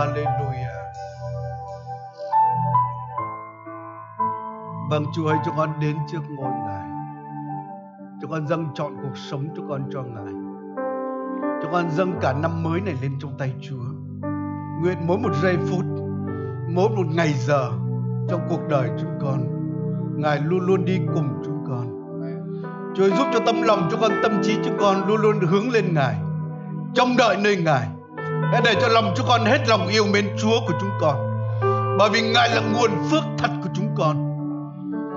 Hallelujah. Vâng Chúa ơi cho con đến trước ngôi Ngài. Cho con dâng chọn cuộc sống cho con cho Ngài. Cho con dâng cả năm mới này lên trong tay Chúa. Nguyện mỗi một giây phút, mỗi một ngày giờ trong cuộc đời chúng con, Ngài luôn luôn đi cùng chúng con. Chúa ơi, giúp cho tâm lòng cho con, tâm trí chúng con luôn luôn hướng lên Ngài, trông đợi nơi Ngài. Hãy để cho lòng chúng con hết lòng yêu mến Chúa của chúng con. Bởi vì Ngài là nguồn phước thật của chúng con.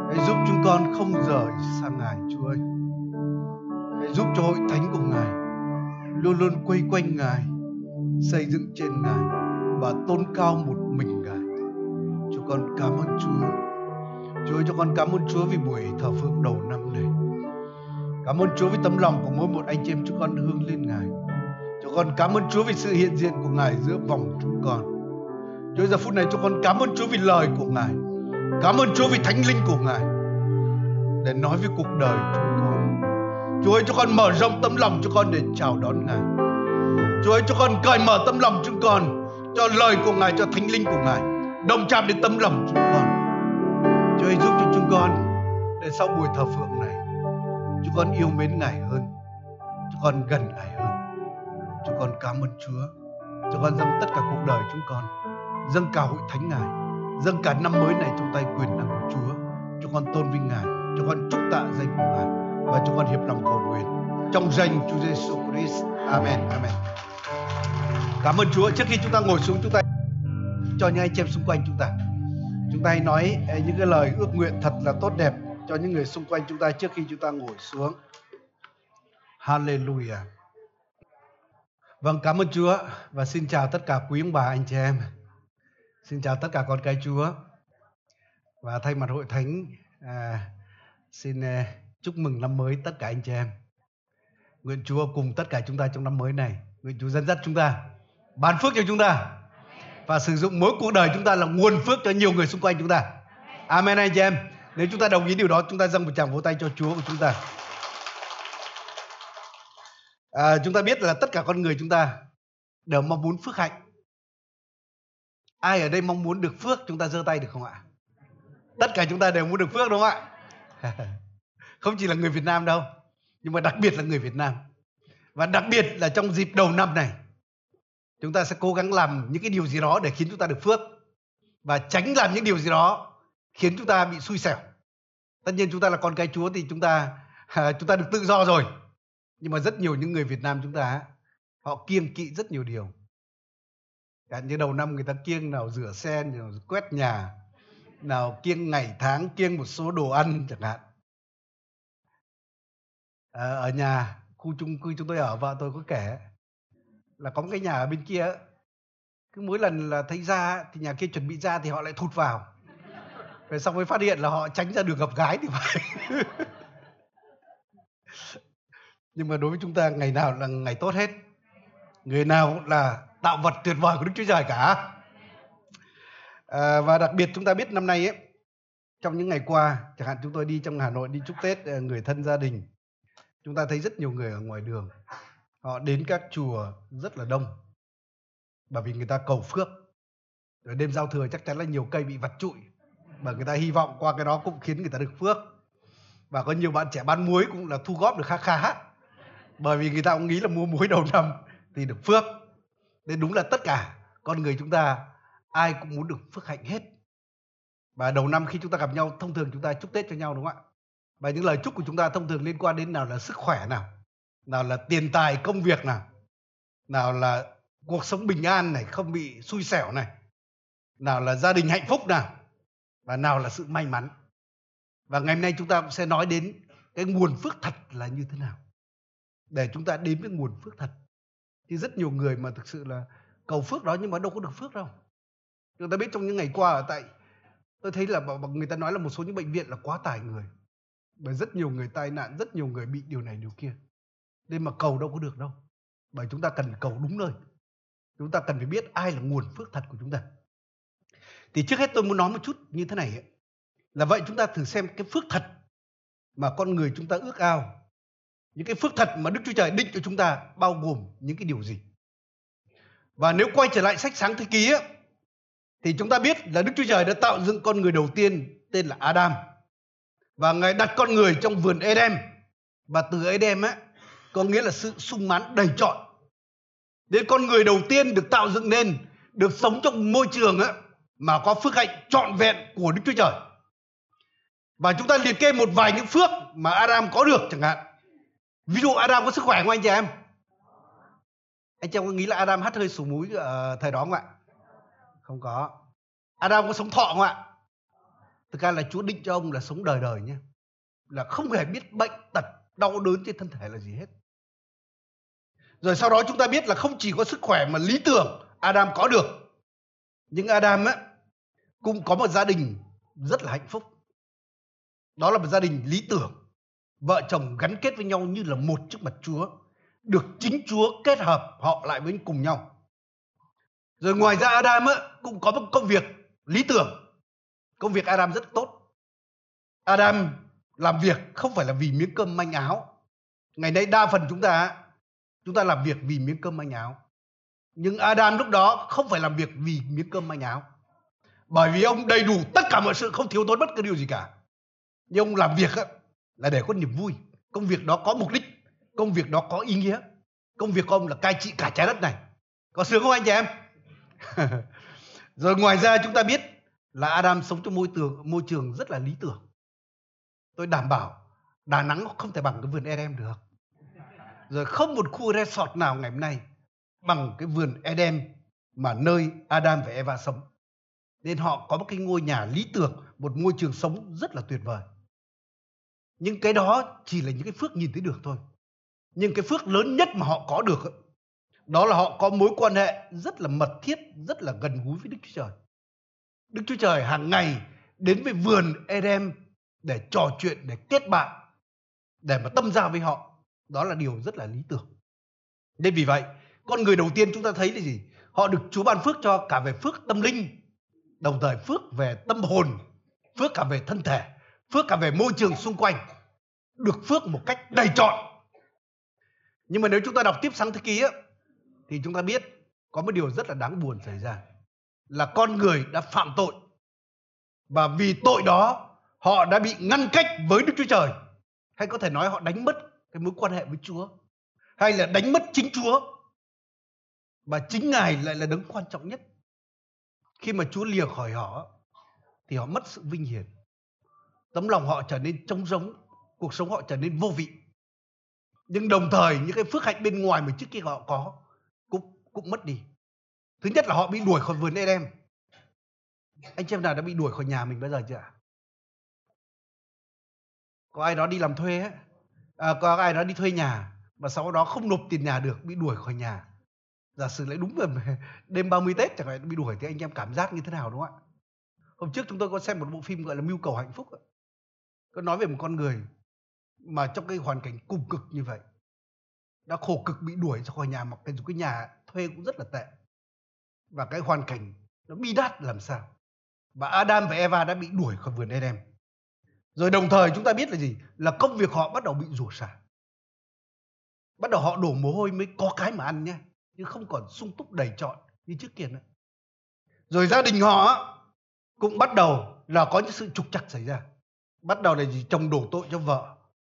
Hãy giúp chúng con không rời xa Ngài Chúa ơi. Hãy giúp cho hội thánh của Ngài luôn luôn quay quanh Ngài, xây dựng trên Ngài và tôn cao một mình Ngài. Chúng con cảm ơn Chúa. Chúa ơi, cho con cảm ơn Chúa vì buổi thờ phượng đầu năm này. Cảm ơn Chúa vì tấm lòng của mỗi một anh chị em chúng con hướng lên Ngài. Con cảm ơn Chúa vì sự hiện diện của Ngài giữa vòng chúng con. Chúa giờ phút này cho con cảm ơn Chúa vì lời của Ngài. Cảm ơn Chúa vì thánh linh của Ngài để nói với cuộc đời chúng con. Chúa ơi cho con mở rộng tấm lòng cho con để chào đón Ngài. Chúa ơi cho con cởi mở tấm lòng chúng con cho lời của Ngài, cho thánh linh của Ngài đồng chạm đến tấm lòng chúng con. Chúa ơi giúp cho chúng con để sau buổi thờ phượng này chúng con yêu mến Ngài hơn, chúng con gần Ngài hơn. Chúng con cảm ơn Chúa. Chúng con dâng tất cả cuộc đời chúng con, dâng cả hội thánh Ngài, dâng cả năm mới này trong tay quyền năng của Chúa. Chúng con tôn vinh Ngài, chúng con chúc tạ danh của Ngài và chúng con hiệp lòng cầu nguyện trong danh Chúa Giêsu Christ. Amen. Amen. Cảm ơn Chúa. Trước khi chúng ta ngồi xuống chúng ta cho những anh chị em xung quanh chúng ta. Chúng ta hãy nói ờ, những cái lời ước nguyện thật là tốt đẹp cho những người xung quanh chúng ta trước khi chúng ta ngồi xuống. Hallelujah. Vâng, cảm ơn Chúa và xin chào tất cả quý ông bà anh chị em. Xin chào tất cả con cái Chúa. Và thay mặt hội thánh à, xin à, chúc mừng năm mới tất cả anh chị em. Nguyện Chúa cùng tất cả chúng ta trong năm mới này. Nguyện Chúa dẫn dắt chúng ta, ban phước cho chúng ta và sử dụng mỗi cuộc đời chúng ta là nguồn phước cho nhiều người xung quanh chúng ta. Amen anh chị em. Nếu chúng ta đồng ý điều đó, chúng ta dâng một tràng vỗ tay cho Chúa của chúng ta. À, chúng ta biết là tất cả con người chúng ta đều mong muốn phước hạnh. Ai ở đây mong muốn được phước chúng ta giơ tay được không ạ? Tất cả chúng ta đều muốn được phước đúng không ạ? Không chỉ là người Việt Nam đâu, nhưng mà đặc biệt là người Việt Nam. Và đặc biệt là trong dịp đầu năm này, chúng ta sẽ cố gắng làm những cái điều gì đó để khiến chúng ta được phước và tránh làm những điều gì đó khiến chúng ta bị xui xẻo. Tất nhiên chúng ta là con cái Chúa thì chúng ta chúng ta được tự do rồi. Nhưng mà rất nhiều những người Việt Nam chúng ta họ kiêng kỵ rất nhiều điều. Cả như đầu năm người ta kiêng nào rửa xe, nào quét nhà, nào kiêng ngày tháng, kiêng một số đồ ăn chẳng hạn. À, ở nhà khu chung cư chúng tôi ở vợ tôi có kể là có một cái nhà ở bên kia cứ mỗi lần là thấy ra thì nhà kia chuẩn bị ra thì họ lại thụt vào rồi xong mới phát hiện là họ tránh ra đường gặp gái thì phải nhưng mà đối với chúng ta ngày nào là ngày tốt hết. Người nào cũng là tạo vật tuyệt vời của đức chúa trời cả. À, và đặc biệt chúng ta biết năm nay ấy trong những ngày qua chẳng hạn chúng tôi đi trong hà nội đi chúc tết à, người thân gia đình chúng ta thấy rất nhiều người ở ngoài đường. Họ đến các chùa rất là đông bởi vì người ta cầu phước. Rồi đêm giao thừa chắc chắn là nhiều cây bị vặt trụi bởi người ta hy vọng qua cái đó cũng khiến người ta được phước. Và có nhiều bạn trẻ bán muối cũng là thu góp được khá khá bởi vì người ta cũng nghĩ là mua muối đầu năm thì được phước. Nên đúng là tất cả con người chúng ta, ai cũng muốn được phước hạnh hết. Và đầu năm khi chúng ta gặp nhau, thông thường chúng ta chúc tết cho nhau, đúng không ạ? Và những lời chúc của chúng ta thông thường liên quan đến nào là sức khỏe nào nào là tiền tài, công việc nào nào là cuộc sống bình an này, không bị xui xẻo này, nào là gia đình hạnh phúc nào, và nào là sự may mắn. Và ngày hôm nay chúng ta cũng sẽ nói đến cái nguồn phước thật là như thế nào để chúng ta đến với nguồn phước thật. Thì rất nhiều người mà thực sự là cầu phước đó nhưng mà đâu có được phước đâu. Chúng ta biết trong những ngày qua ở tại, tôi thấy là người ta nói là một số những bệnh viện là quá tải người. Bởi rất nhiều người tai nạn, rất nhiều người bị điều này điều kia. Nên mà cầu đâu có được đâu. Bởi chúng ta cần phải cầu đúng nơi. Chúng ta cần phải biết ai là nguồn phước thật của chúng ta. Thì trước hết tôi muốn nói một chút như thế này ấy. là vậy chúng ta thử xem cái phước thật mà con người chúng ta ước ao những cái phước thật mà Đức Chúa Trời định cho chúng ta bao gồm những cái điều gì Và nếu quay trở lại sách sáng thế ký á, thì chúng ta biết là Đức Chúa Trời đã tạo dựng con người đầu tiên tên là Adam. Và Ngài đặt con người trong vườn Eden. Và từ Eden á, có nghĩa là sự sung mãn đầy trọn. Đến con người đầu tiên được tạo dựng nên, được sống trong môi trường á, mà có phước hạnh trọn vẹn của Đức Chúa Trời. Và chúng ta liệt kê một vài những phước mà Adam có được chẳng hạn. Ví dụ Adam có sức khỏe không anh chị em? Anh chị em có nghĩ là Adam hắt hơi sổ mũi ở ờ, thời đó không ạ? Không có. Adam có sống thọ không ạ? Thực ra là Chúa định cho ông là sống đời đời nhé. Là không hề biết bệnh tật, đau đớn trên thân thể là gì hết. Rồi sau đó chúng ta biết là không chỉ có sức khỏe mà lý tưởng Adam có được. Nhưng Adam á, cũng có một gia đình rất là hạnh phúc. Đó là một gia đình lý tưởng. Vợ chồng gắn kết với nhau như là một trước mặt Chúa. Được chính Chúa kết hợp họ lại với cùng nhau. Rồi ngoài ra Adam á, cũng có một công việc lý tưởng. Công việc Adam rất tốt. Adam làm việc không phải là vì miếng cơm manh áo. Ngày nay đa phần chúng ta chúng ta làm việc vì miếng cơm manh áo. Nhưng Adam lúc đó không phải làm việc vì miếng cơm manh áo. Bởi vì ông đầy đủ tất cả mọi sự không thiếu thốn bất cứ điều gì cả. Nhưng ông làm việc á, là để có niềm vui. Công việc đó có mục đích. Công việc đó có ý nghĩa. Công việc của ông là cai trị cả trái đất này. Có sướng không anh chị em? Rồi ngoài ra chúng ta biết là Adam sống trong môi trường môi trường rất là lý tưởng. Tôi đảm bảo Đà Nẵng không thể bằng cái vườn Eden được. Rồi không một khu resort nào ngày hôm nay bằng cái vườn Eden mà nơi Adam và Eva sống. Nên họ có một cái ngôi nhà lý tưởng, một môi trường sống rất là tuyệt vời. Nhưng cái đó chỉ là những cái phước nhìn thấy được thôi. Nhưng cái phước lớn nhất mà họ có được đó là họ có mối quan hệ rất là mật thiết, rất là gần gũi với Đức Chúa Trời. Đức Chúa Trời hàng ngày đến với vườn Eden để trò chuyện, để kết bạn, để mà tâm giao với họ. Đó là điều rất là lý tưởng. Nên vì vậy, con người đầu tiên chúng ta thấy là gì? Họ được Chúa ban phước cho cả về phước tâm linh, đồng thời phước về tâm hồn, phước cả về thân thể, phước cả về môi trường xung quanh. Được phước một cách đầy trọn. Nhưng mà nếu chúng ta đọc tiếp sáng thế ký á, thì chúng ta biết có một điều rất là đáng buồn xảy ra là con người đã phạm tội. Và vì tội đó họ đã bị ngăn cách với Đức Chúa Trời. Hay có thể nói họ đánh mất cái mối quan hệ với Chúa. Hay là đánh mất chính Chúa. Và chính Ngài lại là đấng quan trọng nhất. Khi mà Chúa lìa khỏi họ thì họ mất sự vinh hiển tấm lòng họ trở nên trống rỗng cuộc sống họ trở nên vô vị. Nhưng đồng thời những cái phước hạnh bên ngoài mà trước kia họ có cũng cũng mất đi. Thứ nhất là họ bị đuổi khỏi vườn Eden. Anh chị em nào đã bị đuổi khỏi nhà mình bao giờ chưa có ai đó đi làm thuê ấy. À, có ai đó đi thuê nhà mà sau đó không nộp tiền nhà được bị đuổi khỏi nhà. Giả sử lại đúng vào đêm 30 Tết chẳng hạn bị đuổi thì anh em cảm giác như thế nào đúng không ạ? Hôm trước chúng tôi có xem một bộ phim gọi là mưu cầu hạnh phúc cứ nói về một con người mà trong cái hoàn cảnh cùng cực như vậy, đã khổ cực bị đuổi ra khỏi nhà mà cái cái nhà thuê cũng rất là tệ. Và cái hoàn cảnh nó bi đát làm sao? Và Adam và Eva đã bị đuổi khỏi vườn Eden. Rồi đồng thời chúng ta biết là gì? Là công việc họ bắt đầu bị rủa xả. Bắt đầu họ đổ mồ hôi mới có cái mà ăn nhé nhưng không còn sung túc đầy trọn như trước kia nữa. Rồi gia đình họ cũng bắt đầu là có những sự trục trặc xảy ra bắt đầu là gì? Chồng đổ tội cho vợ,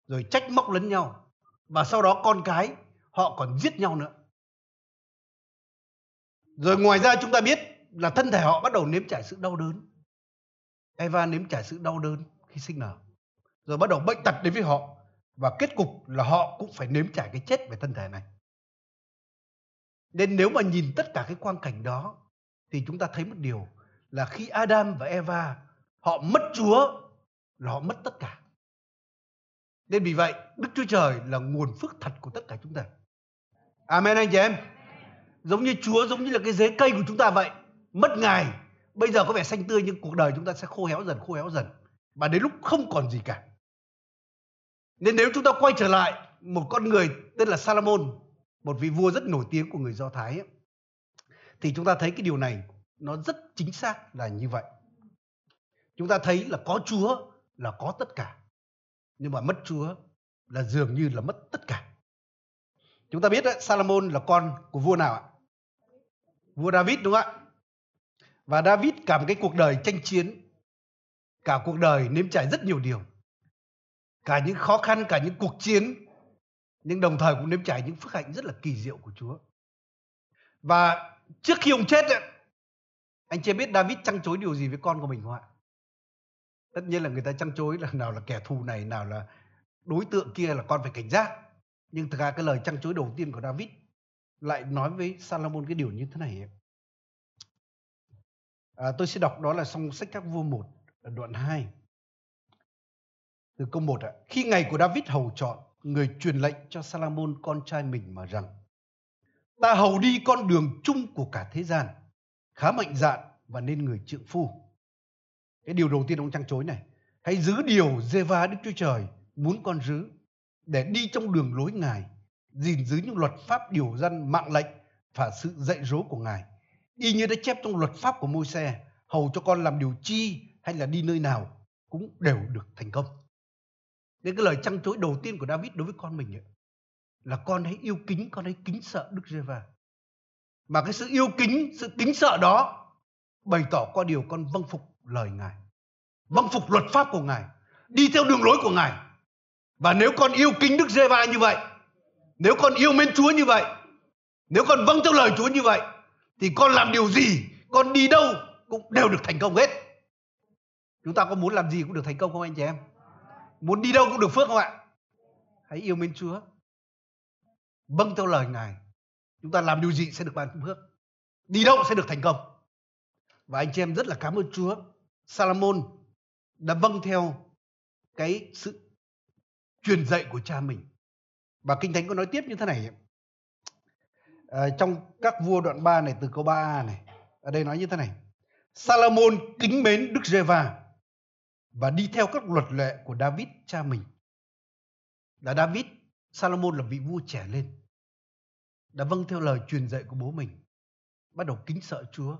rồi trách móc lẫn nhau, và sau đó con cái họ còn giết nhau nữa. Rồi ngoài ra chúng ta biết là thân thể họ bắt đầu nếm trải sự đau đớn. Eva nếm trải sự đau đớn khi sinh nở, rồi bắt đầu bệnh tật đến với họ, và kết cục là họ cũng phải nếm trải cái chết về thân thể này. Nên nếu mà nhìn tất cả cái quang cảnh đó, thì chúng ta thấy một điều là khi Adam và Eva họ mất Chúa là họ mất tất cả. Nên vì vậy Đức Chúa Trời là nguồn phước thật của tất cả chúng ta. Amen anh chị em. Giống như Chúa giống như là cái rễ cây của chúng ta vậy. Mất ngài bây giờ có vẻ xanh tươi nhưng cuộc đời chúng ta sẽ khô héo dần khô héo dần. Và đến lúc không còn gì cả. Nên nếu chúng ta quay trở lại một con người tên là Salomon một vị vua rất nổi tiếng của người Do Thái ấy, thì chúng ta thấy cái điều này nó rất chính xác là như vậy. Chúng ta thấy là có Chúa là có tất cả nhưng mà mất Chúa là dường như là mất tất cả chúng ta biết đấy, Salomon là con của vua nào ạ Vua David đúng không ạ? Và David cả một cái cuộc đời tranh chiến, cả cuộc đời nếm trải rất nhiều điều. Cả những khó khăn, cả những cuộc chiến, nhưng đồng thời cũng nếm trải những phước hạnh rất là kỳ diệu của Chúa. Và trước khi ông chết anh chị biết David trăng chối điều gì với con của mình không ạ? Tất nhiên là người ta chăn chối là nào là kẻ thù này, nào là đối tượng kia là con phải cảnh giác. Nhưng thực ra cái lời chăn chối đầu tiên của David lại nói với Salomon cái điều như thế này. À, tôi sẽ đọc đó là trong sách các vua 1 đoạn 2. Từ câu 1 ạ. Khi ngày của David hầu chọn, người truyền lệnh cho Salomon con trai mình mà rằng Ta hầu đi con đường chung của cả thế gian, khá mạnh dạn và nên người trượng phu. Cái điều đầu tiên ông trăng chối này, hãy giữ điều Giê-va Đức Chúa Trời muốn con giữ để đi trong đường lối Ngài, gìn giữ những luật pháp điều dân mạng lệnh và sự dạy dỗ của Ngài. Y như đã chép trong luật pháp của Môi-se, hầu cho con làm điều chi hay là đi nơi nào cũng đều được thành công. Nên cái lời trăng chối đầu tiên của David đối với con mình ấy, là con hãy yêu kính, con hãy kính sợ Đức Giê-va. Mà cái sự yêu kính, sự kính sợ đó bày tỏ qua điều con vâng phục lời Ngài. Vâng phục luật pháp của Ngài. Đi theo đường lối của Ngài. Và nếu con yêu kính Đức Giê-va như vậy, nếu con yêu mến Chúa như vậy, nếu con vâng theo lời Chúa như vậy, thì con làm điều gì, con đi đâu cũng đều được thành công hết. Chúng ta có muốn làm gì cũng được thành công không anh chị em? Muốn đi đâu cũng được phước không ạ? Hãy yêu mến Chúa. Vâng theo lời Ngài. Chúng ta làm điều gì sẽ được ban phước. Đi đâu sẽ được thành công. Và anh chị em rất là cảm ơn Chúa. Salomon đã vâng theo cái sự truyền dạy của cha mình. Và Kinh Thánh có nói tiếp như thế này. À, trong các vua đoạn 3 này từ câu 3a này. Ở đây nói như thế này. Salomon kính mến Đức Giê-va và đi theo các luật lệ của David cha mình. Là David, Salomon là vị vua trẻ lên. Đã vâng theo lời truyền dạy của bố mình. Bắt đầu kính sợ Chúa.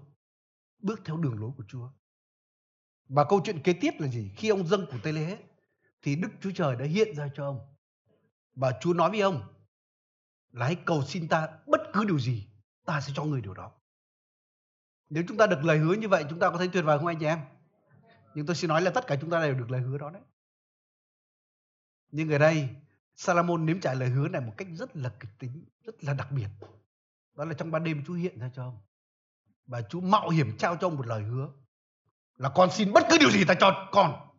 Bước theo đường lối của Chúa. Và câu chuyện kế tiếp là gì? Khi ông dâng của Tây Lễ thì Đức Chúa Trời đã hiện ra cho ông. Và Chúa nói với ông là hãy cầu xin ta bất cứ điều gì, ta sẽ cho người điều đó. Nếu chúng ta được lời hứa như vậy, chúng ta có thấy tuyệt vời không anh chị em? Nhưng tôi xin nói là tất cả chúng ta đều được lời hứa đó đấy. Nhưng ở đây, Salomon nếm trải lời hứa này một cách rất là kịch tính, rất là đặc biệt. Đó là trong ban đêm Chúa hiện ra cho ông. Và Chúa mạo hiểm trao cho ông một lời hứa. Là con xin bất cứ điều gì ta cho con.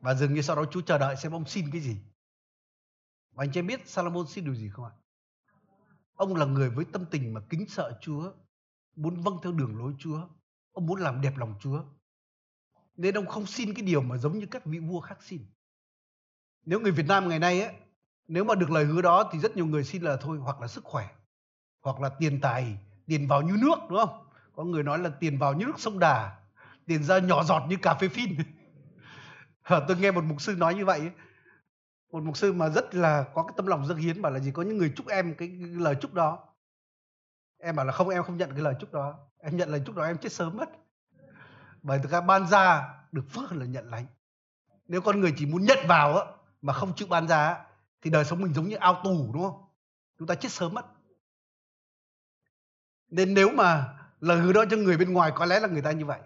Và dường như sau đó chú chờ đợi xem ông xin cái gì. Và anh chị biết Salomon xin điều gì không ạ? Ông là người với tâm tình mà kính sợ Chúa, muốn vâng theo đường lối Chúa, ông muốn làm đẹp lòng Chúa. Nên ông không xin cái điều mà giống như các vị vua khác xin. Nếu người Việt Nam ngày nay ấy, nếu mà được lời hứa đó thì rất nhiều người xin là thôi hoặc là sức khỏe, hoặc là tiền tài, tiền vào như nước đúng không? Có người nói là tiền vào như nước sông Đà, tiền ra nhỏ giọt như cà phê phin. Tôi nghe một mục sư nói như vậy. Một mục sư mà rất là có cái tâm lòng dâng hiến bảo là gì có những người chúc em cái, cái lời chúc đó. Em bảo là không em không nhận cái lời chúc đó. Em nhận lời chúc đó em chết sớm mất. Bởi thực ra ban ra được phước là nhận lãnh. Nếu con người chỉ muốn nhận vào á, mà không chịu ban ra thì đời sống mình giống như ao tù đúng không? Chúng ta chết sớm mất. Nên nếu mà lời hứa đó cho người bên ngoài có lẽ là người ta như vậy.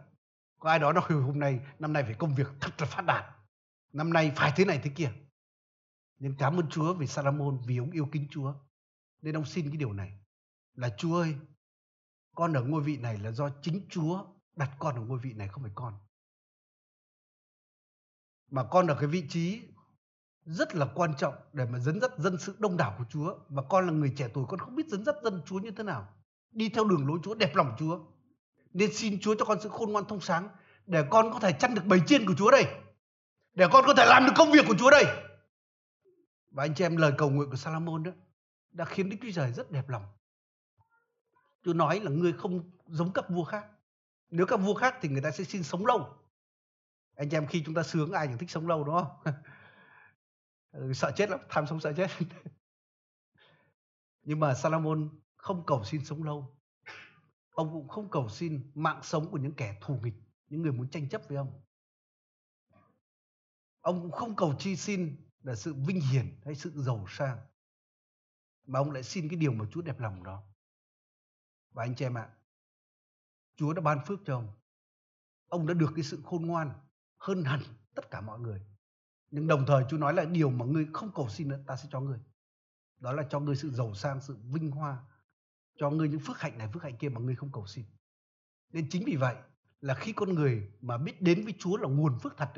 Có ai đó nói hôm nay, năm nay phải công việc thật là phát đạt. Năm nay phải thế này thế kia. Nhưng cảm ơn Chúa vì Salomon, vì ông yêu kính Chúa. Nên ông xin cái điều này. Là Chúa ơi, con ở ngôi vị này là do chính Chúa đặt con ở ngôi vị này không phải con. Mà con ở cái vị trí rất là quan trọng để mà dẫn dắt dân sự đông đảo của Chúa. Và con là người trẻ tuổi, con không biết dẫn dắt dân Chúa như thế nào. Đi theo đường lối Chúa, đẹp lòng Chúa. Nên xin Chúa cho con sự khôn ngoan thông sáng để con có thể chăn được bầy chiên của Chúa đây. Để con có thể làm được công việc của Chúa đây. Và anh chị em lời cầu nguyện của Salomon đó đã khiến Đức Chúa Trời rất đẹp lòng. Chúa nói là ngươi không giống các vua khác. Nếu các vua khác thì người ta sẽ xin sống lâu. Anh chị em khi chúng ta sướng ai chẳng thích sống lâu đúng không? Sợ chết lắm, tham sống sợ chết. Nhưng mà Salomon không cầu xin sống lâu. Ông cũng không cầu xin mạng sống của những kẻ thù nghịch, những người muốn tranh chấp với ông. Ông cũng không cầu chi xin là sự vinh hiển hay sự giàu sang. Mà ông lại xin cái điều mà Chúa đẹp lòng đó. Và anh chị em ạ, Chúa đã ban phước cho ông. Ông đã được cái sự khôn ngoan hơn hẳn tất cả mọi người. Nhưng đồng thời Chúa nói là điều mà ngươi không cầu xin nữa ta sẽ cho ngươi. Đó là cho ngươi sự giàu sang, sự vinh hoa. Cho ngươi những phước hạnh này, phước hạnh kia mà ngươi không cầu xin. Nên chính vì vậy là khi con người mà biết đến với Chúa là nguồn phước thật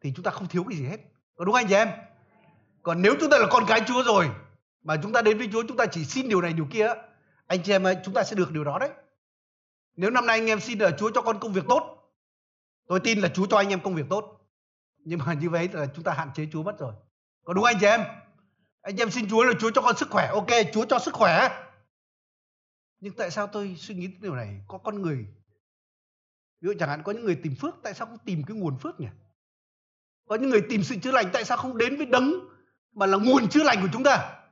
thì chúng ta không thiếu cái gì hết. Có đúng anh chị em? Còn nếu chúng ta là con cái Chúa rồi mà chúng ta đến với Chúa chúng ta chỉ xin điều này điều kia anh chị em ơi, chúng ta sẽ được điều đó đấy. Nếu năm nay anh em xin là Chúa cho con công việc tốt tôi tin là Chúa cho anh em công việc tốt. Nhưng mà như vậy là chúng ta hạn chế Chúa mất rồi. Có đúng anh chị em? Anh em xin Chúa là Chúa cho con sức khỏe. Ok, Chúa cho sức khỏe. Nhưng tại sao tôi suy nghĩ điều này? Có con người. Ví dụ chẳng hạn có những người tìm phước, Tại sao không tìm cái nguồn phước nhỉ? Có những người tìm sự chữa lành, Tại sao không đến với đấng Mà là nguồn chữa lành của chúng ta?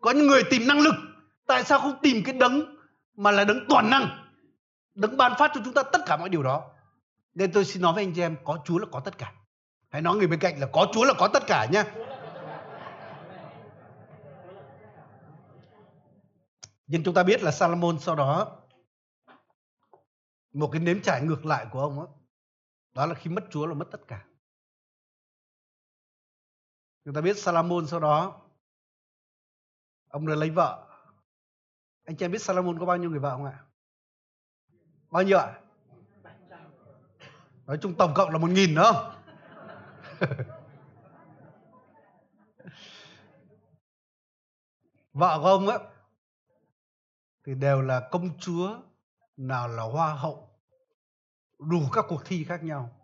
Có những người tìm năng lực, Tại sao không tìm cái đấng Mà là đấng toàn năng? Đấng ban phát cho chúng ta tất cả mọi điều đó. Nên tôi xin nói với anh chị em, Có Chúa là có tất cả. Hãy nói người bên cạnh là có Chúa là có tất cả nhé Nhưng chúng ta biết là Salomon sau đó một cái nếm trải ngược lại của ông đó, đó là khi mất Chúa là mất tất cả. Chúng ta biết Salomon sau đó ông đã lấy vợ. Anh chị em biết Salomon có bao nhiêu người vợ không ạ? Bao nhiêu ạ? Nói chung tổng cộng là một nghìn đúng không? vợ của ông ấy thì đều là công chúa nào là hoa hậu, đủ các cuộc thi khác nhau.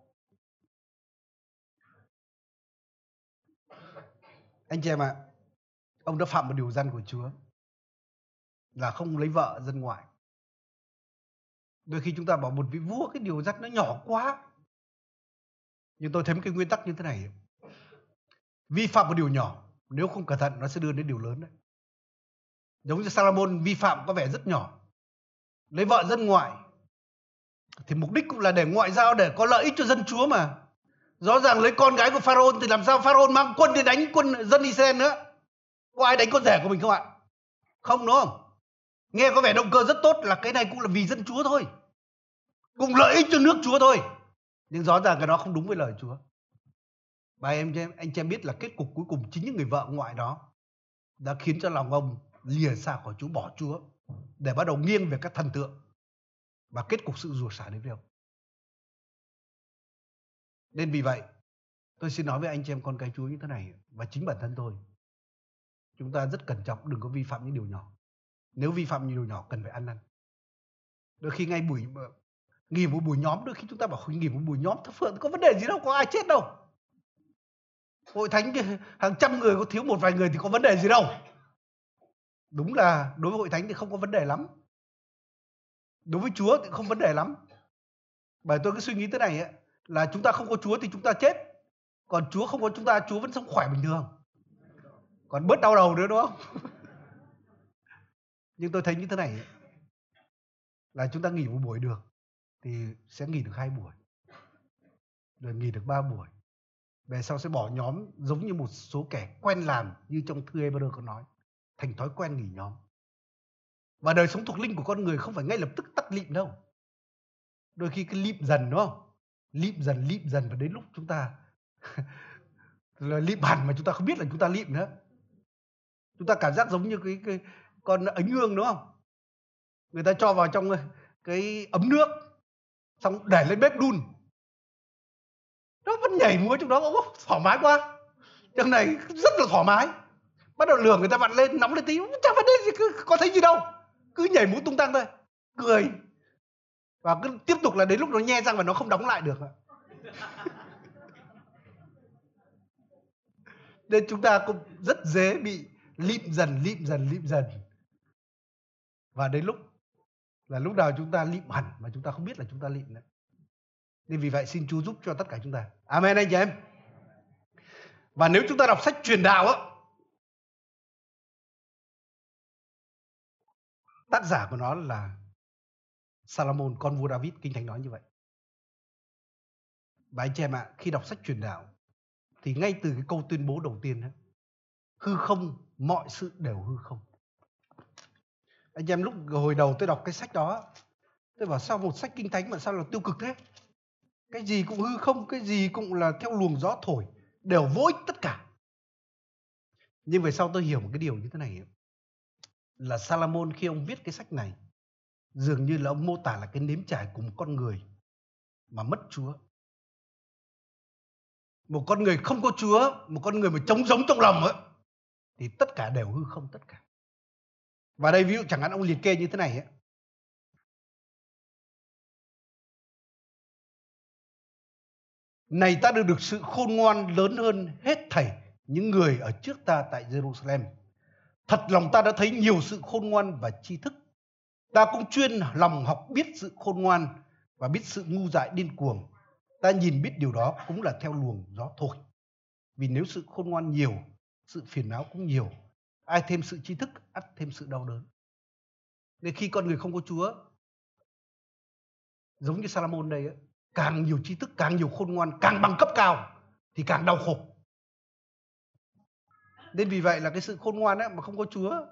Anh chị em ạ, ông đã phạm một điều dân của chúa là không lấy vợ dân ngoại. Đôi khi chúng ta bảo một vị vua cái điều dắt nó nhỏ quá. Nhưng tôi thấy một cái nguyên tắc như thế này. Vi phạm một điều nhỏ, nếu không cẩn thận nó sẽ đưa đến điều lớn đấy giống như Salomon vi phạm có vẻ rất nhỏ. Lấy vợ dân ngoại. Thì mục đích cũng là để ngoại giao, để có lợi ích cho dân chúa mà. Rõ ràng lấy con gái của pharaoh thì làm sao pharaoh mang quân đi đánh quân dân israel nữa? Có ai đánh con rể của mình không ạ? Không, đúng không? Nghe có vẻ động cơ rất tốt là cái này cũng là vì dân chúa thôi. Cùng lợi ích cho nước chúa thôi. Nhưng rõ ràng cái đó không đúng với lời chúa. Bà em, anh chị em biết là kết cục cuối cùng chính những người vợ ngoại đó đã khiến cho lòng ông lìa xa khỏi chúa bỏ chúa để bắt đầu nghiêng về các thần tượng và kết cục sự rủa xả đến đâu. Nên vì vậy, tôi xin nói với anh chị em con cái Chúa như thế này và chính bản thân tôi. Chúng ta rất cẩn trọng đừng có vi phạm những điều nhỏ. Nếu vi phạm những điều nhỏ cần phải ăn năn. Đôi khi ngay buổi ờ, nghỉ một buổi nhóm, đôi khi chúng ta bảo nghỉ một buổi nhóm thấp phượng có vấn đề gì đâu, có ai chết đâu. Hội thánh hàng trăm người có thiếu một vài người thì có vấn đề gì đâu đúng là đối với hội thánh thì không có vấn đề lắm. Đối với chúa thì không vấn đề lắm. Bởi tôi cứ suy nghĩ thế này ấy, là chúng ta không có chúa thì chúng ta chết. Còn chúa không có chúng ta chúa vẫn sống khỏe bình thường. Còn bớt đau đầu nữa đúng không? Nhưng tôi thấy như thế này ấy, là chúng ta nghỉ một buổi được thì sẽ nghỉ được hai buổi. Rồi nghỉ được ba buổi. Về sau sẽ bỏ nhóm giống như một số kẻ quen làm như trong thư Hebrew có nói thành thói quen nghỉ nhóm. Và đời sống thuộc linh của con người không phải ngay lập tức tắt lịm đâu. Đôi khi cái lịm dần đúng không? Lịm dần, lịm dần và đến lúc chúng ta là lịm hẳn mà chúng ta không biết là chúng ta lịm nữa. Chúng ta cảm giác giống như cái, cái con ếch hương đúng không? Người ta cho vào trong ờ, cái ấm nước xong để lên bếp đun nó vẫn nhảy múa trong đó Ô, thoải mái quá trong này rất là thoải mái bắt đầu lửa người ta vặn lên, nóng lên tí. Chẳng vấn đề gì, cứ có thấy gì đâu. Cứ nhảy múa tung tăng thôi. Cười. Và cứ tiếp tục là đến lúc nó nhe răng và nó không đóng lại được nên chúng ta cũng rất dễ bị lịm dần lịm dần lịm dần. Và đến lúc là lúc nào chúng ta lịm hẳn mà chúng ta không biết là chúng ta lịm nữa. Nên vì vậy xin Chúa giúp cho tất cả chúng ta. Amen anh chị em. Và nếu chúng ta đọc sách truyền đạo á Tác giả của nó là Salomon, con vua David, Kinh Thánh nói như vậy. Và anh chị em ạ, khi đọc sách truyền đạo thì ngay từ cái câu tuyên bố đầu tiên đó, hư không, mọi sự đều hư không. Anh em lúc hồi đầu tôi đọc cái sách đó tôi bảo sao một sách kinh thánh mà sao là tiêu cực thế cái gì cũng hư không cái gì cũng là theo luồng gió thổi đều vô ích tất cả nhưng về sau tôi hiểu một cái điều như thế này là Salomon khi ông viết cái sách này dường như là ông mô tả là cái nếm trải của một con người mà mất Chúa. Một con người không có Chúa, một con người mà trống giống trong lòng ấy, thì tất cả đều hư không tất cả. Và đây ví dụ chẳng hạn ông liệt kê như thế này ấy. Này ta được được sự khôn ngoan lớn hơn hết thảy những người ở trước ta tại Jerusalem. Thật lòng ta đã thấy nhiều sự khôn ngoan và tri thức. Ta cũng chuyên lòng học biết sự khôn ngoan và biết sự ngu dại điên cuồng. Ta nhìn biết điều đó cũng là theo luồng gió thổi. Vì nếu sự khôn ngoan nhiều, sự phiền não cũng nhiều. Ai thêm sự tri thức, ắt thêm sự đau đớn. Nên khi con người không có Chúa, giống như Salomon đây, càng nhiều tri thức, càng nhiều khôn ngoan, càng bằng cấp cao thì càng đau khổ nên vì vậy là cái sự khôn ngoan ấy mà không có Chúa,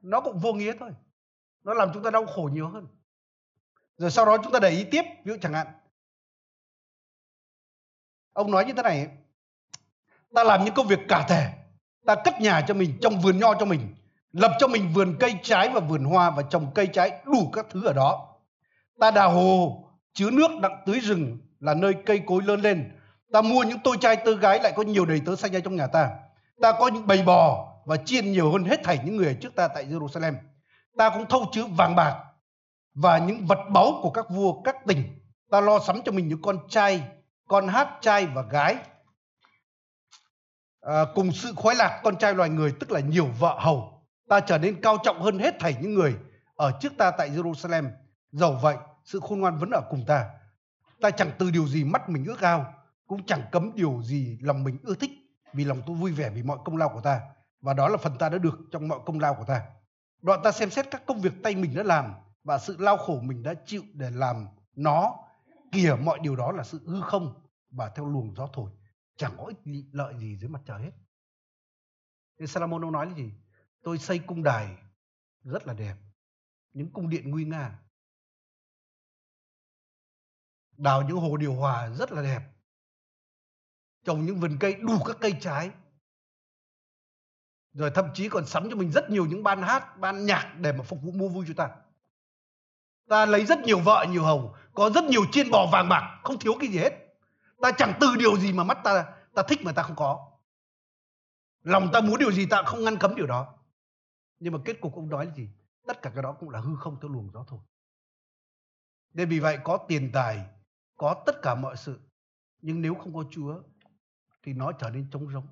nó cũng vô nghĩa thôi. Nó làm chúng ta đau khổ nhiều hơn. Rồi sau đó chúng ta để ý tiếp, ví dụ chẳng hạn. Ông nói như thế này, ta làm những công việc cả thể ta cất nhà cho mình, trồng vườn nho cho mình, lập cho mình vườn cây trái và vườn hoa và trồng cây trái đủ các thứ ở đó. Ta đào hồ, chứa nước đặng tưới rừng là nơi cây cối lớn lên. Ta mua những tôi trai tơ gái lại có nhiều đầy tớ xanh ra trong nhà ta ta có những bầy bò và chiên nhiều hơn hết thảy những người trước ta tại Jerusalem. Ta cũng thâu chứa vàng bạc và những vật báu của các vua các tỉnh. Ta lo sắm cho mình những con trai, con hát trai và gái. À, cùng sự khoái lạc con trai loài người tức là nhiều vợ hầu. Ta trở nên cao trọng hơn hết thảy những người ở trước ta tại Jerusalem. Dầu vậy, sự khôn ngoan vẫn ở cùng ta. Ta chẳng từ điều gì mắt mình ước ao, cũng chẳng cấm điều gì lòng mình ưa thích vì lòng tôi vui vẻ vì mọi công lao của ta và đó là phần ta đã được trong mọi công lao của ta. Đoạn ta xem xét các công việc tay mình đã làm và sự lao khổ mình đã chịu để làm nó kìa mọi điều đó là sự hư không và theo luồng gió thổi chẳng có ích lợi gì dưới mặt trời hết. Nên Salomon ông nói là gì? Tôi xây cung đài rất là đẹp, những cung điện nguy nga, đào những hồ điều hòa rất là đẹp, trồng những vườn cây đủ các cây trái. Rồi thậm chí còn sắm cho mình rất nhiều những ban hát, ban nhạc để mà phục vụ mua vui cho ta. Ta lấy rất nhiều vợ, nhiều hầu, có rất nhiều chiên bò vàng bạc, không thiếu cái gì hết. Ta chẳng từ điều gì mà mắt ta ta thích mà ta không có. Lòng ta muốn điều gì ta không ngăn cấm điều đó. Nhưng mà kết cục ông nói là gì? Tất cả cái đó cũng là hư không theo luồng gió thôi. Nên vì vậy có tiền tài, có tất cả mọi sự. Nhưng nếu không có chúa thì nó trở nên trống rỗng,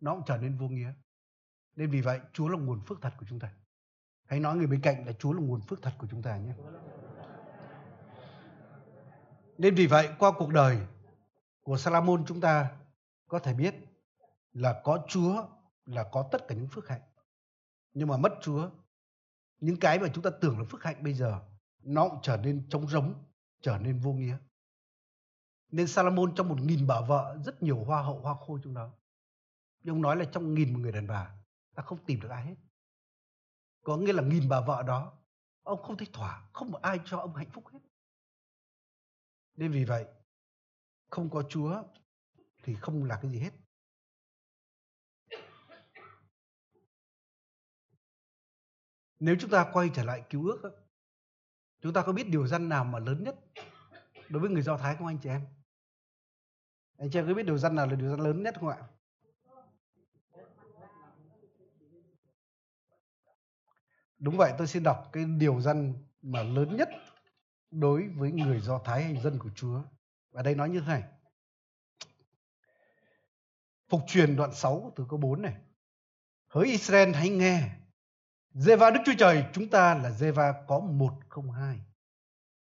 nó cũng trở nên vô nghĩa. Nên vì vậy, Chúa là nguồn phước thật của chúng ta. Hãy nói người bên cạnh là Chúa là nguồn phước thật của chúng ta nhé. Nên vì vậy, qua cuộc đời của Salomon chúng ta có thể biết là có Chúa là có tất cả những phước hạnh. Nhưng mà mất Chúa, những cái mà chúng ta tưởng là phước hạnh bây giờ, nó cũng trở nên trống rỗng, trở nên vô nghĩa nên Salomon trong một nghìn bà vợ rất nhiều hoa hậu hoa khôi trong đó. Nhưng ông nói là trong nghìn một người đàn bà ta không tìm được ai hết. Có nghĩa là nghìn bà vợ đó ông không thấy thỏa, không một ai cho ông hạnh phúc hết. Nên vì vậy không có Chúa thì không là cái gì hết. Nếu chúng ta quay trở lại cứu ước chúng ta có biết điều răn nào mà lớn nhất đối với người Do Thái không anh chị em? Anh chị em có biết điều răn nào là điều răn lớn nhất không ạ? Đúng vậy, tôi xin đọc cái điều răn mà lớn nhất đối với người Do Thái hay dân của Chúa. Và đây nói như thế này. Phục truyền đoạn 6 từ câu 4 này. Hỡi Israel hãy nghe. Giê-va Đức Chúa Trời chúng ta là Giê-va có một không hai.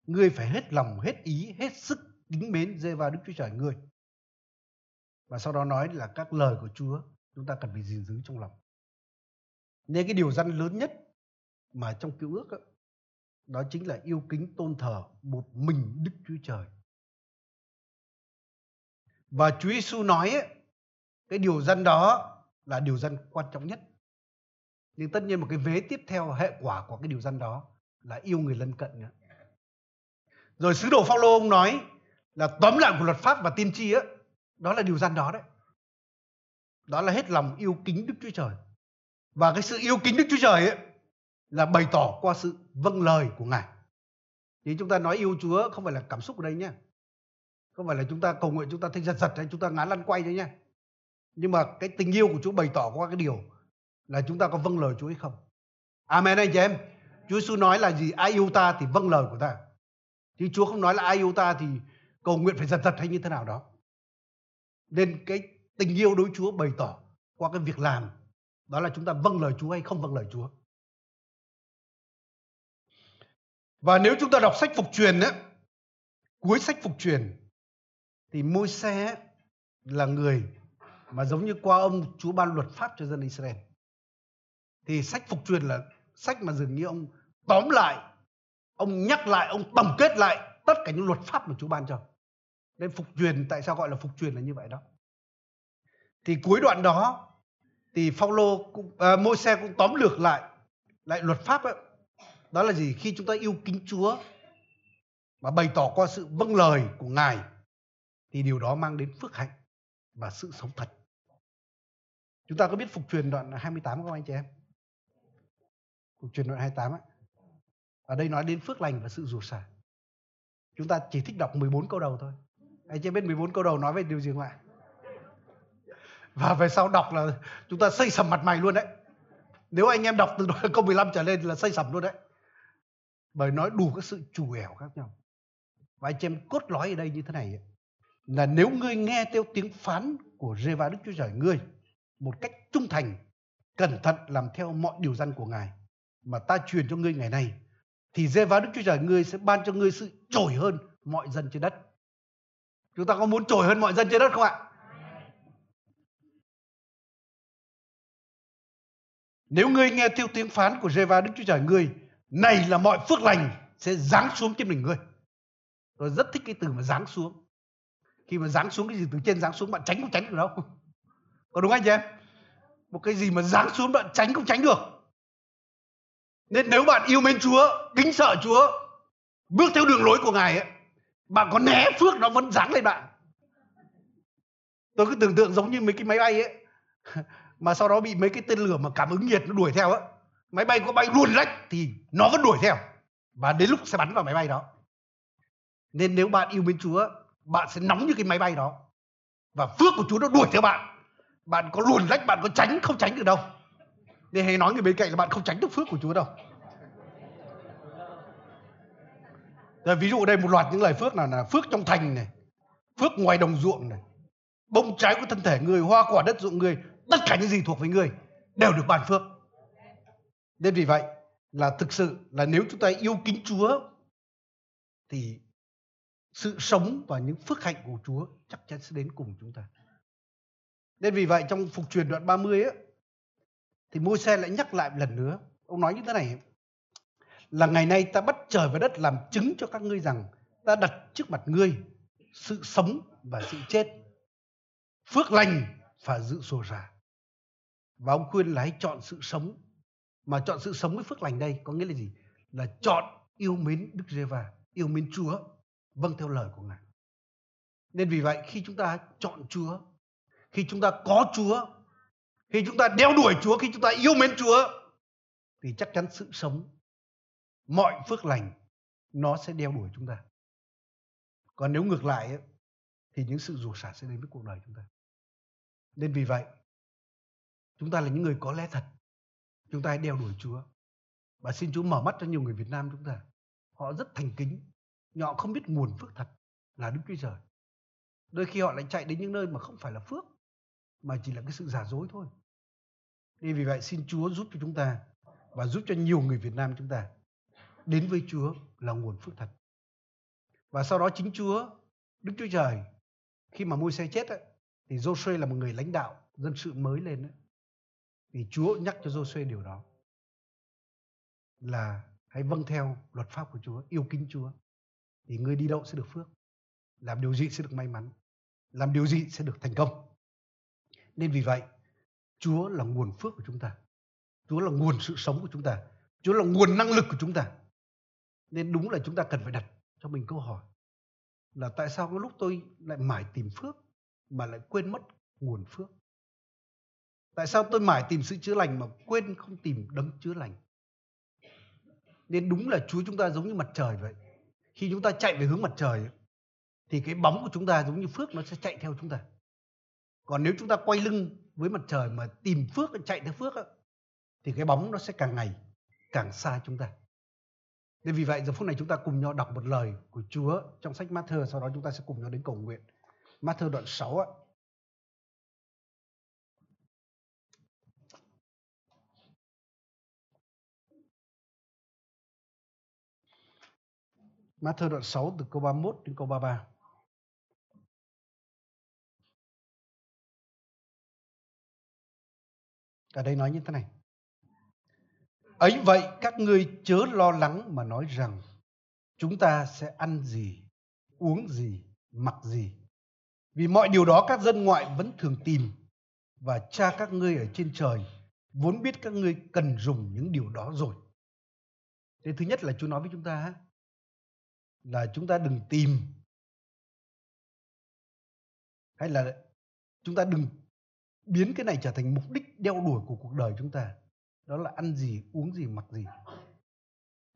Ngươi phải hết lòng, hết ý, hết sức kính mến dê va Đức Chúa Trời ngươi và sau đó nói là các lời của Chúa chúng ta cần phải gìn giữ trong lòng. Nên cái điều răn lớn nhất mà trong cựu ước đó, đó chính là yêu kính tôn thờ một mình Đức Chúa Trời. Và Chúa Giêsu nói ấy, cái điều răn đó là điều răn quan trọng nhất. Nhưng tất nhiên một cái vế tiếp theo hệ quả của cái điều răn đó là yêu người lân cận nữa. Rồi sứ đồ Phaolô ông nói là tóm lại của luật pháp và tiên tri á, đó là điều gian đó đấy. Đó là hết lòng yêu kính Đức Chúa Trời. Và cái sự yêu kính Đức Chúa Trời ấy là bày tỏ qua sự vâng lời của Ngài. Thì chúng ta nói yêu Chúa không phải là cảm xúc ở đây nhé. Không phải là chúng ta cầu nguyện chúng ta thấy giật giật hay chúng ta ngán lăn quay đấy nhé. Nhưng mà cái tình yêu của Chúa bày tỏ qua cái điều là chúng ta có vâng lời Chúa hay không. Amen anh chị em. Chúa Giêsu nói là gì? Ai yêu ta thì vâng lời của ta. Chứ Chúa không nói là ai yêu ta thì cầu nguyện phải giật giật hay như thế nào đó. Nên cái tình yêu đối Chúa bày tỏ qua cái việc làm đó là chúng ta vâng lời Chúa hay không vâng lời Chúa. Và nếu chúng ta đọc sách phục truyền á, cuối sách phục truyền thì môi xe là người mà giống như qua ông Chúa ban luật pháp cho dân Israel. Thì sách phục truyền là sách mà dường như ông tóm lại, ông nhắc lại, ông tổng kết lại tất cả những luật pháp mà Chúa ban cho. Nên phục truyền tại sao gọi là phục truyền là như vậy đó. Thì cuối đoạn đó thì Phaolô cũng à, mỗi xe cũng tóm lược lại lại luật pháp ấy. Đó là gì? Khi chúng ta yêu kính Chúa và bày tỏ qua sự vâng lời của Ngài thì điều đó mang đến phước hạnh và sự sống thật. Chúng ta có biết phục truyền đoạn 28 không anh chị em? Phục truyền đoạn 28 ấy. Ở đây nói đến phước lành và sự rủa xả. Chúng ta chỉ thích đọc 14 câu đầu thôi. Anh chị biết 14 câu đầu nói về điều gì không ạ? Và về sau đọc là chúng ta xây sầm mặt mày luôn đấy. Nếu anh em đọc từ câu 15 trở lên là xây sầm luôn đấy. Bởi nói đủ các sự chủ ẻo khác nhau. Và anh chị em cốt lõi ở đây như thế này là nếu ngươi nghe theo tiếng phán của Reva Đức Chúa Trời ngươi một cách trung thành, cẩn thận làm theo mọi điều răn của Ngài mà ta truyền cho ngươi ngày nay thì Reva Đức Chúa Trời ngươi sẽ ban cho ngươi sự trổi hơn mọi dân trên đất. Chúng ta có muốn trổi hơn mọi dân trên đất không ạ? Nếu ngươi nghe theo tiếng phán của Reva Đức Chúa Trời ngươi, này là mọi phước lành sẽ giáng xuống trên mình ngươi. Tôi rất thích cái từ mà giáng xuống. Khi mà giáng xuống cái gì từ trên giáng xuống bạn tránh không tránh được đâu. Có đúng anh chị em? Một cái gì mà giáng xuống bạn tránh không tránh được. Nên nếu bạn yêu mến Chúa, kính sợ Chúa, bước theo đường lối của Ngài ấy, bạn có né phước nó vẫn giáng lên bạn. Tôi cứ tưởng tượng giống như mấy cái máy bay ấy mà sau đó bị mấy cái tên lửa mà cảm ứng nhiệt nó đuổi theo á. Máy bay có bay luồn lách thì nó vẫn đuổi theo và đến lúc sẽ bắn vào máy bay đó. Nên nếu bạn yêu mến Chúa bạn sẽ nóng như cái máy bay đó và phước của Chúa nó đuổi theo bạn. Bạn có luồn lách bạn có tránh không tránh được đâu nên hãy nói người bên cạnh là bạn không tránh được phước của Chúa đâu Rồi ví dụ đây một loạt những lời phước nào là phước trong thành này, phước ngoài đồng ruộng này, bông trái của thân thể người, hoa quả đất ruộng người, tất cả những gì thuộc về người đều được ban phước nên vì vậy là thực sự là nếu chúng ta yêu kính Chúa thì sự sống và những phước hạnh của Chúa chắc chắn sẽ đến cùng chúng ta. Nên vì vậy trong phục truyền đoạn 30 ấy, thì môi xe lại nhắc lại lần nữa. Ông nói như thế này. Là ngày nay ta bắt trời và đất làm chứng cho các ngươi rằng ta đặt trước mặt ngươi sự sống và sự chết. Phước lành và dự sổ ra Và ông khuyên là hãy chọn sự sống. Mà chọn sự sống với phước lành đây có nghĩa là gì? Là chọn yêu mến Đức Giê-va, yêu mến Chúa, vâng theo lời của Ngài. Nên vì vậy khi chúng ta chọn Chúa, khi chúng ta có Chúa, khi chúng ta đeo đuổi Chúa, khi chúng ta yêu mến Chúa thì chắc chắn sự sống, mọi phước lành nó sẽ đeo đuổi chúng ta. Còn nếu ngược lại thì những sự rủa xả sẽ đến với cuộc đời chúng ta. Nên vì vậy Chúng ta là những người có lẽ thật. Chúng ta hãy đeo đuổi Chúa. Và xin Chúa mở mắt cho nhiều người Việt Nam chúng ta. Họ rất thành kính. Nhưng họ không biết nguồn phước thật là Đức Chúa Trời. Đôi khi họ lại chạy đến những nơi mà không phải là phước. Mà chỉ là cái sự giả dối thôi. Nên vì vậy xin Chúa giúp cho chúng ta. Và giúp cho nhiều người Việt Nam chúng ta. Đến với Chúa là nguồn phước thật. Và sau đó chính Chúa, Đức Chúa Trời, khi mà môi xe chết ấy, thì Joshua là một người lãnh đạo dân sự mới lên ấy. Thì Chúa nhắc cho Joshua điều đó là hãy vâng theo luật pháp của Chúa, yêu kính Chúa. Thì người đi đâu sẽ được phước. Làm điều gì sẽ được may mắn. Làm điều gì sẽ được thành công. Nên vì vậy, Chúa là nguồn phước của chúng ta. Chúa là nguồn sự sống của chúng ta. Chúa là nguồn năng lực của chúng ta. Nên đúng là chúng ta cần phải đặt cho mình câu hỏi là tại sao có lúc tôi lại mãi tìm phước mà lại quên mất nguồn phước? Tại sao tôi mãi tìm sự chữa lành mà quên không tìm đấng chữa lành? Nên đúng là Chúa chúng ta giống như mặt trời vậy. Khi chúng ta chạy về hướng mặt trời thì cái bóng của chúng ta giống như phước nó sẽ chạy theo chúng ta. Còn nếu chúng ta quay lưng với mặt trời mà tìm phước, chạy theo phước thì cái bóng nó sẽ càng ngày càng xa chúng ta. Nên vì vậy giờ phút này chúng ta cùng nhau đọc một lời của Chúa trong sách Matthew, sau đó chúng ta sẽ cùng nhau đến cầu nguyện. Matthew đoạn 6 ạ. Matthew đoạn 6 từ câu 31 đến câu 33. Ở đây nói như thế này. Ấy vậy các ngươi chớ lo lắng mà nói rằng chúng ta sẽ ăn gì, uống gì, mặc gì. Vì mọi điều đó các dân ngoại vẫn thường tìm và cha các ngươi ở trên trời vốn biết các ngươi cần dùng những điều đó rồi. Thế thứ nhất là Chúa nói với chúng ta là chúng ta đừng tìm hay là chúng ta đừng biến cái này trở thành mục đích đeo đuổi của cuộc đời chúng ta đó là ăn gì uống gì mặc gì.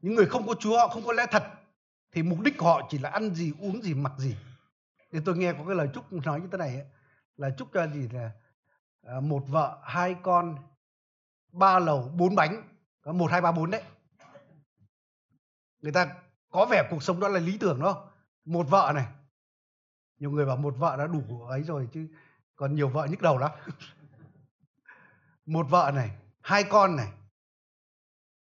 Những người không có chúa họ không có lẽ thật thì mục đích của họ chỉ là ăn gì uống gì mặc gì. Thì tôi nghe có cái lời chúc nói như thế này ấy, là chúc cho gì là à, một vợ hai con ba lầu bốn bánh có một hai ba bốn đấy. Người ta có vẻ cuộc sống đó là lý tưởng đó một vợ này. Nhiều người bảo một vợ đã đủ ấy rồi chứ còn nhiều vợ nhức đầu lắm. Một vợ này, hai con này.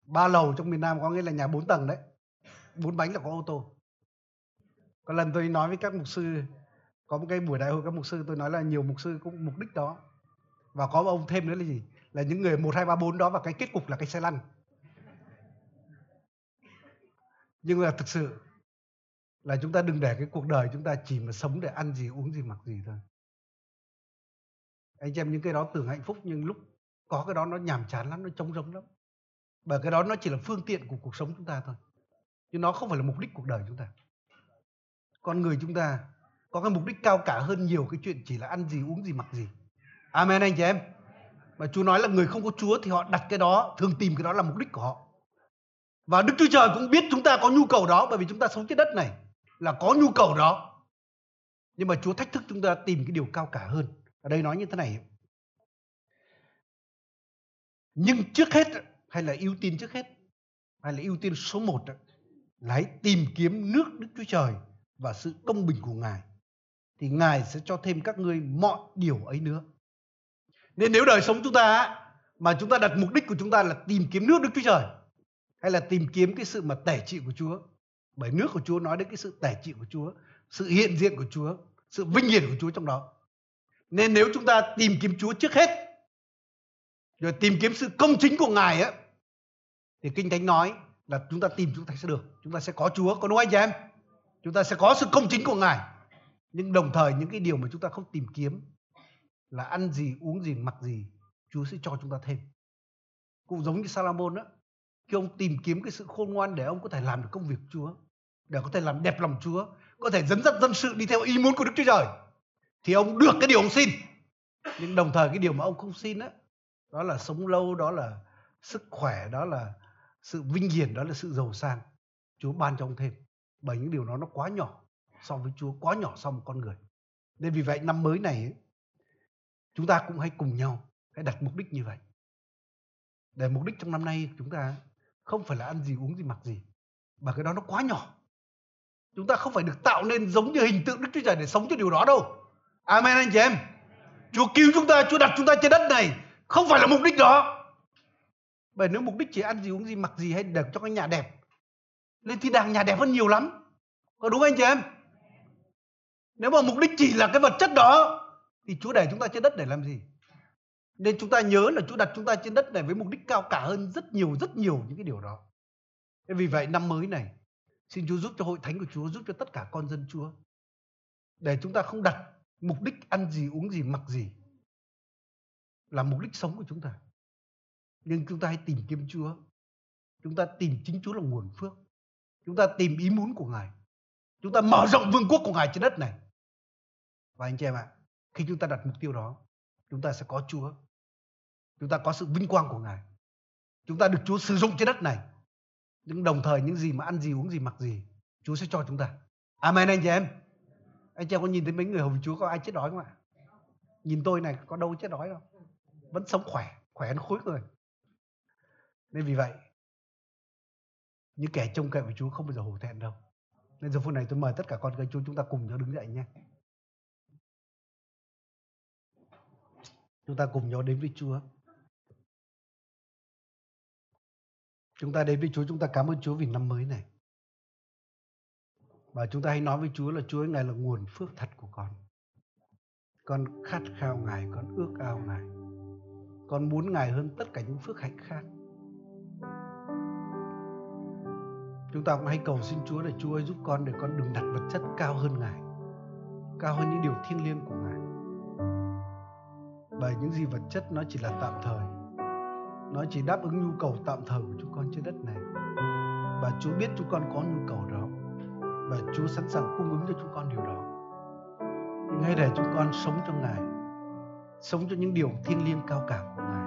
Ba lầu trong miền Nam có nghĩa là nhà bốn tầng đấy. Bốn bánh là có ô tô. Có lần tôi nói với các mục sư, có một cái buổi đại hội các mục sư, tôi nói là nhiều mục sư cũng mục đích đó. Và có ông thêm nữa là gì? Là những người một, hai, ba, bốn đó và cái kết cục là cái xe lăn. Nhưng mà thực sự là chúng ta đừng để cái cuộc đời chúng ta chỉ mà sống để ăn gì, uống gì, mặc gì thôi anh chị em những cái đó tưởng hạnh phúc nhưng lúc có cái đó nó nhàm chán lắm, nó trống rỗng lắm. Bởi cái đó nó chỉ là phương tiện của cuộc sống chúng ta thôi, chứ nó không phải là mục đích cuộc đời chúng ta. Con người chúng ta có cái mục đích cao cả hơn nhiều cái chuyện chỉ là ăn gì, uống gì, mặc gì. Amen anh chị em. Mà Chúa nói là người không có Chúa thì họ đặt cái đó, thường tìm cái đó là mục đích của họ. Và Đức Chúa Trời cũng biết chúng ta có nhu cầu đó, bởi vì chúng ta sống trên đất này là có nhu cầu đó. Nhưng mà Chúa thách thức chúng ta tìm cái điều cao cả hơn ở đây nói như thế này nhưng trước hết hay là ưu tiên trước hết, hay là ưu tiên số một là hãy tìm kiếm nước Đức Chúa Trời và sự công bình của Ngài, thì Ngài sẽ cho thêm các ngươi mọi điều ấy nữa. Nên nếu đời sống chúng ta mà chúng ta đặt mục đích của chúng ta là tìm kiếm nước Đức Chúa Trời, hay là tìm kiếm cái sự mà tể trị của Chúa, bởi nước của Chúa nói đến cái sự tể trị của Chúa, sự hiện diện của Chúa, sự vinh hiển của Chúa trong đó nên nếu chúng ta tìm kiếm Chúa trước hết, rồi tìm kiếm sự công chính của Ngài á, thì Kinh Thánh nói là chúng ta tìm chúng ta sẽ được. Chúng ta sẽ có Chúa, có đúng anh chị em? Chúng ta sẽ có sự công chính của Ngài. Nhưng đồng thời những cái điều mà chúng ta không tìm kiếm là ăn gì, uống gì, mặc gì, Chúa sẽ cho chúng ta thêm. Cũng giống như Salomon đó khi ông tìm kiếm cái sự khôn ngoan để ông có thể làm được công việc Chúa, để có thể làm đẹp lòng Chúa, có thể dẫn dắt dân sự đi theo ý muốn của Đức Chúa Trời thì ông được cái điều ông xin. Nhưng đồng thời cái điều mà ông không xin đó, đó là sống lâu đó là sức khỏe đó là sự vinh hiển đó là sự giàu sang. Chúa ban cho ông thêm bởi những điều đó nó quá nhỏ so với Chúa quá nhỏ so với một con người. Nên vì vậy năm mới này ấy, chúng ta cũng hãy cùng nhau hãy đặt mục đích như vậy. Để mục đích trong năm nay chúng ta không phải là ăn gì uống gì mặc gì mà cái đó nó quá nhỏ. Chúng ta không phải được tạo nên giống như hình tượng Đức Chúa Trời để sống cho điều đó đâu. À, Amen anh chị em, Chúa cứu chúng ta, Chúa đặt chúng ta trên đất này, không phải là mục đích đó. Bởi nếu mục đích chỉ ăn gì, uống gì, mặc gì hay để cho cái nhà đẹp, lên thi đàng nhà đẹp hơn nhiều lắm. Có đúng anh chị em? Nếu mà mục đích chỉ là cái vật chất đó, thì Chúa để chúng ta trên đất để làm gì? Nên chúng ta nhớ là Chúa đặt chúng ta trên đất này với mục đích cao cả hơn rất nhiều rất nhiều những cái điều đó. Thế vì vậy năm mới này, xin Chúa giúp cho hội thánh của Chúa, giúp cho tất cả con dân Chúa, để chúng ta không đặt mục đích ăn gì uống gì mặc gì là mục đích sống của chúng ta. Nhưng chúng ta hãy tìm kiếm Chúa. Chúng ta tìm chính Chúa là nguồn phước. Chúng ta tìm ý muốn của Ngài. Chúng ta mở rộng vương quốc của Ngài trên đất này. Và anh chị em ạ, khi chúng ta đặt mục tiêu đó, chúng ta sẽ có Chúa. Chúng ta có sự vinh quang của Ngài. Chúng ta được Chúa sử dụng trên đất này. Nhưng đồng thời những gì mà ăn gì, uống gì, mặc gì, Chúa sẽ cho chúng ta. Amen anh chị em. Anh chị em có nhìn thấy mấy người hồng Chúa có ai chết đói không ạ? Nhìn tôi này có đâu chết đói đâu. Vẫn sống khỏe, khỏe hơn khối người. Nên vì vậy, những kẻ trông cậy vào Chúa không bao giờ hổ thẹn đâu. Nên giờ phút này tôi mời tất cả con cái Chúa chúng ta cùng nhau đứng dậy nhé. Chúng ta cùng nhau đến với Chúa. Chúng ta đến với Chúa, chúng ta cảm ơn Chúa vì năm mới này. Và chúng ta hãy nói với Chúa là Chúa Ngài là nguồn phước thật của con. Con khát khao Ngài, con ước ao Ngài. Con muốn Ngài hơn tất cả những phước hạnh khác. Chúng ta cũng hãy cầu xin Chúa để Chúa ấy giúp con để con đừng đặt vật chất cao hơn Ngài. Cao hơn những điều thiêng liêng của Ngài. Bởi những gì vật chất nó chỉ là tạm thời. Nó chỉ đáp ứng nhu cầu tạm thời của chúng con trên đất này. Và Chúa biết chúng con có nhu cầu đó. Và Chúa sẵn sàng cung ứng cho chúng con điều đó. Nhưng hãy để chúng con sống trong Ngài. Sống cho những điều thiêng liêng cao cả của Ngài